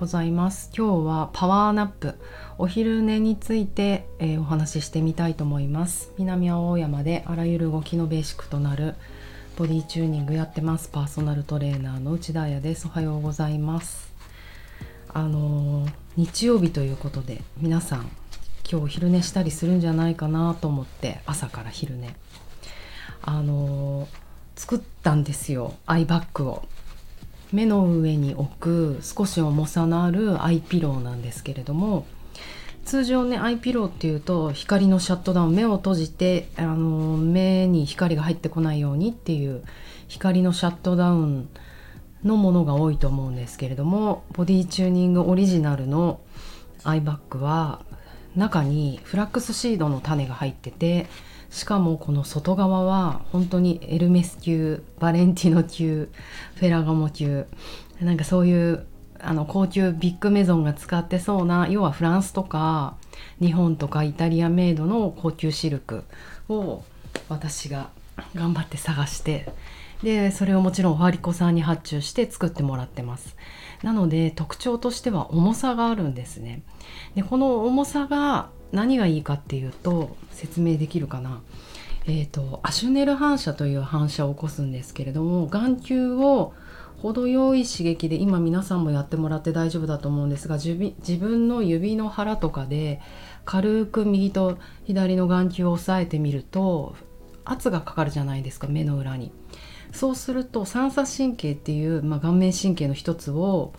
ございます。今日はパワーナップ。お昼寝について、えー、お話ししてみたいと思います。南青山であらゆる動きのベーシックとなるボディチューニングやってます。パーソナルトレーナーの内田彩です。おはようございます。あのー、日曜日ということで皆さん今日昼寝したりするんじゃないかなと思って朝から昼寝。あのー、作ったんですよ。アイバッグを。目の上に置く少し重さのあるアイピローなんですけれども通常ねアイピローっていうと光のシャットダウン目を閉じてあの目に光が入ってこないようにっていう光のシャットダウンのものが多いと思うんですけれどもボディチューニングオリジナルのアイバッグは中にフラックスシードの種が入っててしかもこの外側は本当にエルメス級バレンティノ級フェラガモ級なんかそういうあの高級ビッグメゾンが使ってそうな要はフランスとか日本とかイタリアメイドの高級シルクを私が頑張って探してでそれをもちろんファリコさんに発注して作ってもらってます。なので特徴としては重さがあるんですね。でこの重さが何がいいかっていうと説明できるかな。えーと、アシュネル反射という反射を起こすんですけれども眼球を程よい刺激で今皆さんもやってもらって大丈夫だと思うんですが自分の指の腹とかで軽く右と左の眼球を押さえてみると圧がかかるじゃないですか目の裏に。そうすると三叉神経っていう、まあ、顔面神経の一つを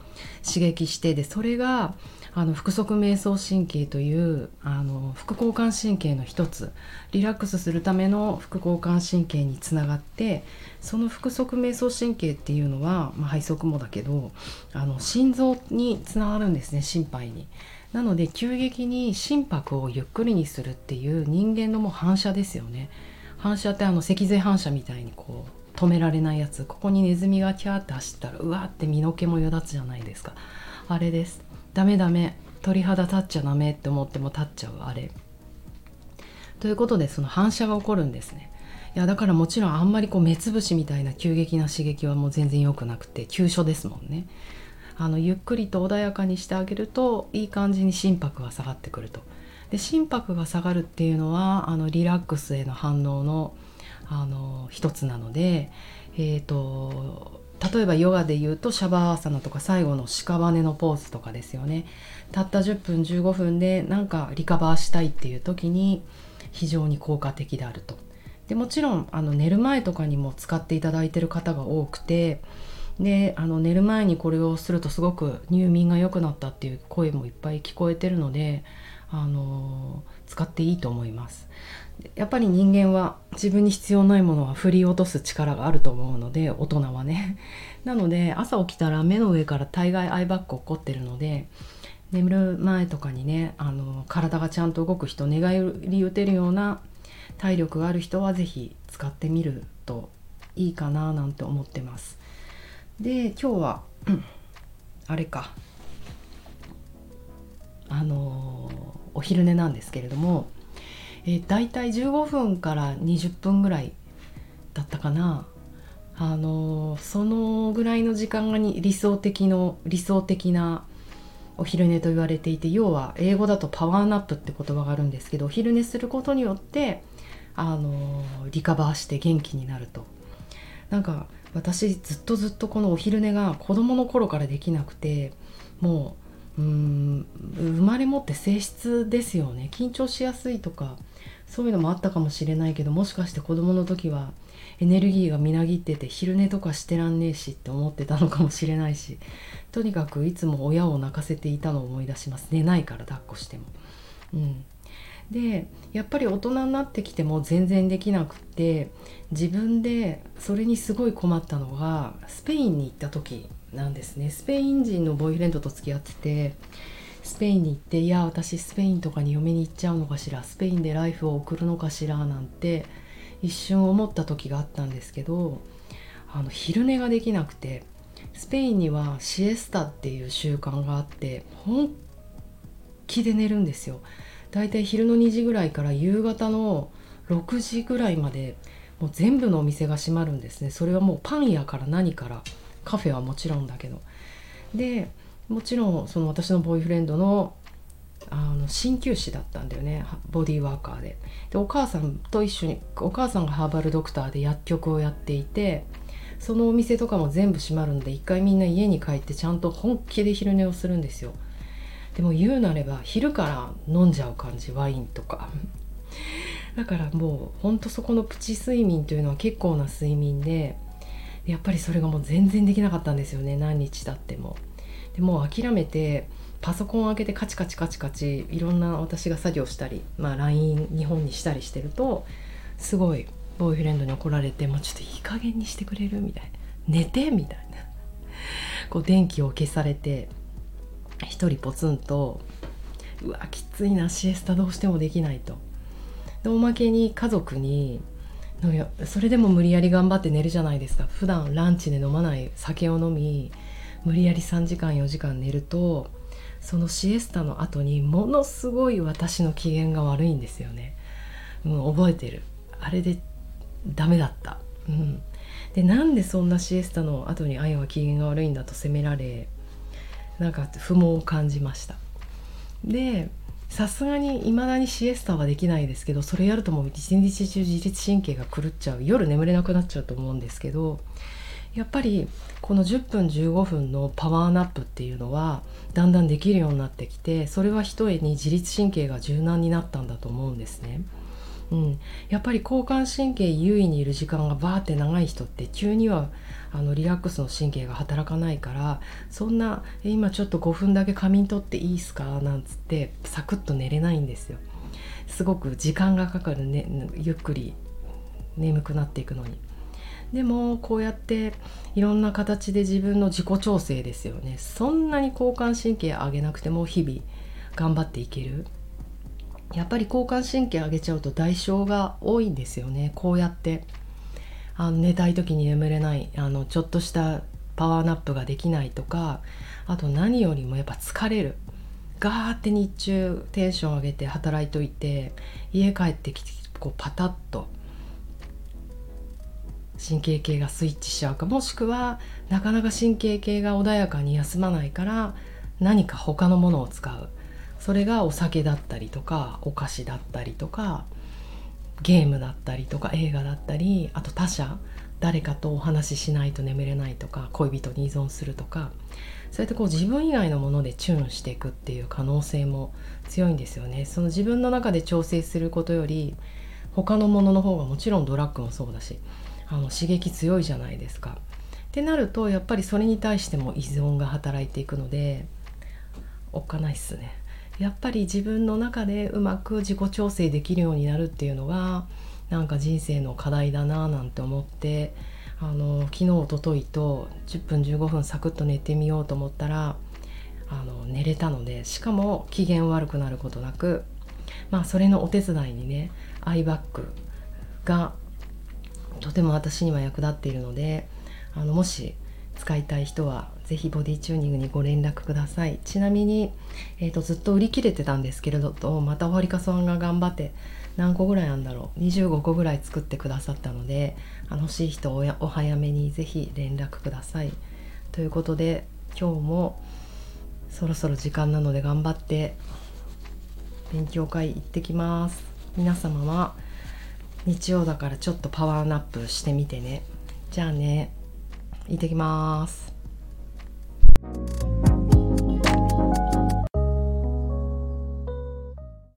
刺激してでそれがあの腹側瞑想神経というあの副交感神経の一つリラックスするための副交感神経につながってその腹側瞑想神経っていうのは、まあ、背側もだけどあの心臓につながるんですね心肺に。なので急激に心拍をゆっくりにするっていう人間のもう反射ですよね。反射ってあの脊髄反射みたいにこう止められないやつ。ここにネズミがキャーって走ったらうわって身の毛もよだつじゃないですか。あれです。ダメダメ。鳥肌立っちゃダメって思っても立っちゃう。あれ。ということでその反射が起こるんですね。いやだからもちろんあんまりこう目つぶしみたいな急激な刺激はもう全然良くなくて急所ですもんね。あのゆっくりと穏やかにしてあげるといい感じに心拍が下がってくると。で心拍が下がるっていうのはあのリラックスへの反応のあの一つなのでえっ、ー、と例えばヨガで言うとシャバーサナとか最後の屍のポーズとかですよね。たった10分15分でなんかリカバーしたいっていう時に非常に効果的であると。でもちろんあの寝る前とかにも使っていただいてる方が多くてであの寝る前にこれをするとすごく入眠が良くなったっていう声もいっぱい聞こえてるのであの使っていいと思います。やっぱり人間は自分に必要ないものは振り落とす力があると思うので大人はね。なので朝起きたら目の上から大概アイバッグ起こってるので眠る前とかにねあの体がちゃんと動く人寝返り打てるような体力がある人は是非使ってみるといいかななんて思ってます。で今日は、あれか。あのお昼寝なんですけれどもえー、大体15分から20分ぐらいだったかな。あの、そのぐらいの時間がに理想的の理想的なお昼寝と言われていて要は英語だとパワーナップって言葉があるんですけどお昼寝することによってあの、リカバーして元気になると。なんか私ずっとずっとこのお昼寝が子供の頃からできなくてもうううん生まれ持って性質ですよね。緊張しやすいとかそういうのもあったかもしれないけどもしかして子供の時はエネルギーがみなぎってて昼寝とかしてらんねえしって思ってたのかもしれないしとにかくいつも親を泣かせていたのを思い出します。寝ないから抱っこしても。うん、でやっぱり大人になってきても全然できなくって自分でそれにすごい困ったのがスペインに行った時なんですね。スペイン人のボーイフレンドと付き合っててスペインに行っていや私スペインとかに嫁に行っちゃうのかしらスペインでライフを送るのかしらなんて一瞬思った時があったんですけどあの昼寝ができなくてスペインにはシエスタっていう習慣があって本気で寝るんですよ。だいたい昼の2時ぐらいから夕方の6時ぐらいまでもう全部のお店が閉まるんですね。それはもうパン屋から何からカフェはもちろんだけど。でもちろんその私のボーイフレンドのあの鍼灸師だったんだよね。ボディーワーカーで。でお母さんと一緒にお母さんがハーバルドクターで薬局をやっていてそのお店とかも全部閉まるんで一回みんな家に帰ってちゃんと本気で昼寝をするんですよ。でも言うなれば昼から飲んじゃう感じワインとか。だからもうほんとそこのプチ睡眠というのは結構な睡眠でやっぱりそれがもう全然できなかったんですよね何日経ってもでもう諦めてパソコンを開けてカチカチカチカチいろんな私が作業したり、まあ、LINE 日本にしたりしてるとすごいボーイフレンドに怒られて「もうちょっといい加減にしてくれる?」みたいな「寝て」みたいなこう電気を消されて一人ポツンとうわきついなシエスタどうしてもできないと。でおまけに家族にそれでも無理やり頑張って寝るじゃないですか。普段ランチで飲まない酒を飲み無理やり3時間4時間寝るとそのシエスタの後にものすごい私の機嫌が悪いんですよね、うん、覚えてる。あれでダメだった、うん、でなんでそんなシエスタの後に愛は機嫌が悪いんだと責められなんか不毛を感じました。でさすがにいまだにシエスタはできないですけどそれやるともう一日中自律神経が狂っちゃう夜眠れなくなっちゃうと思うんですけどやっぱりこの10分15分のパワーナップっていうのはだんだんできるようになってきてそれはひとえに自律神経が柔軟になったんだと思うんですね。うん、やっぱり交感神経優位にいる時間がバーって長い人って急にはあのリラックスの神経が働かないからそんな「今ちょっと5分だけ仮眠取っていいすか?」なんつってサクッと寝れないんですよ。すごく時間がかかるねゆっくり眠くなっていくのに。でもこうやっていろんな形で自分の自己調整ですよねそんなに交感神経上げなくても日々頑張っていけるやっぱり交感神経上げちゃうと代償が多いんですよね。こうやってあの寝たい時に眠れないあのちょっとしたパワーナップができないとかあと何よりもやっぱ疲れる。ガーって日中テンション上げて働いといて家帰ってきてこうパタッと神経系がスイッチしちゃうかもしくはなかなか神経系が穏やかに休まないから何か他のものを使う。それがお酒だったりとかお菓子だったりとかゲームだったりとか映画だったりあと他者誰かとお話ししないと眠れないとか恋人に依存するとかそうやってこう自分以外のものでチューンしていくっていう可能性も強いんですよね。その自分の中で調整することより他のものの方がもちろんドラッグもそうだしあの刺激強いじゃないですか。ってなるとやっぱりそれに対しても依存が働いていくのでおっかないっすね。やっぱり自分の中でうまく自己調整できるようになるっていうのがなんか人生の課題だななんて思ってあの昨日おとといと10分15分サクッと寝てみようと思ったらあの寝れたのでしかも機嫌悪くなることなくまあそれのお手伝いにねアイバッグがとても私には役立っているのであのもし使いたい人は是非ボディチューニングにご連絡ください。ちなみに、えーと、ずっと売り切れてたんですけれどとまたおはりかさんが頑張って何個ぐらいあるんだろう25個ぐらい作ってくださったのであの欲しい人おお早めに是非連絡ください。ということで今日もそろそろ時間なので頑張って勉強会行ってきます。皆様は日曜だからちょっとパワーナップしてみてね。じゃあね。行ってきます。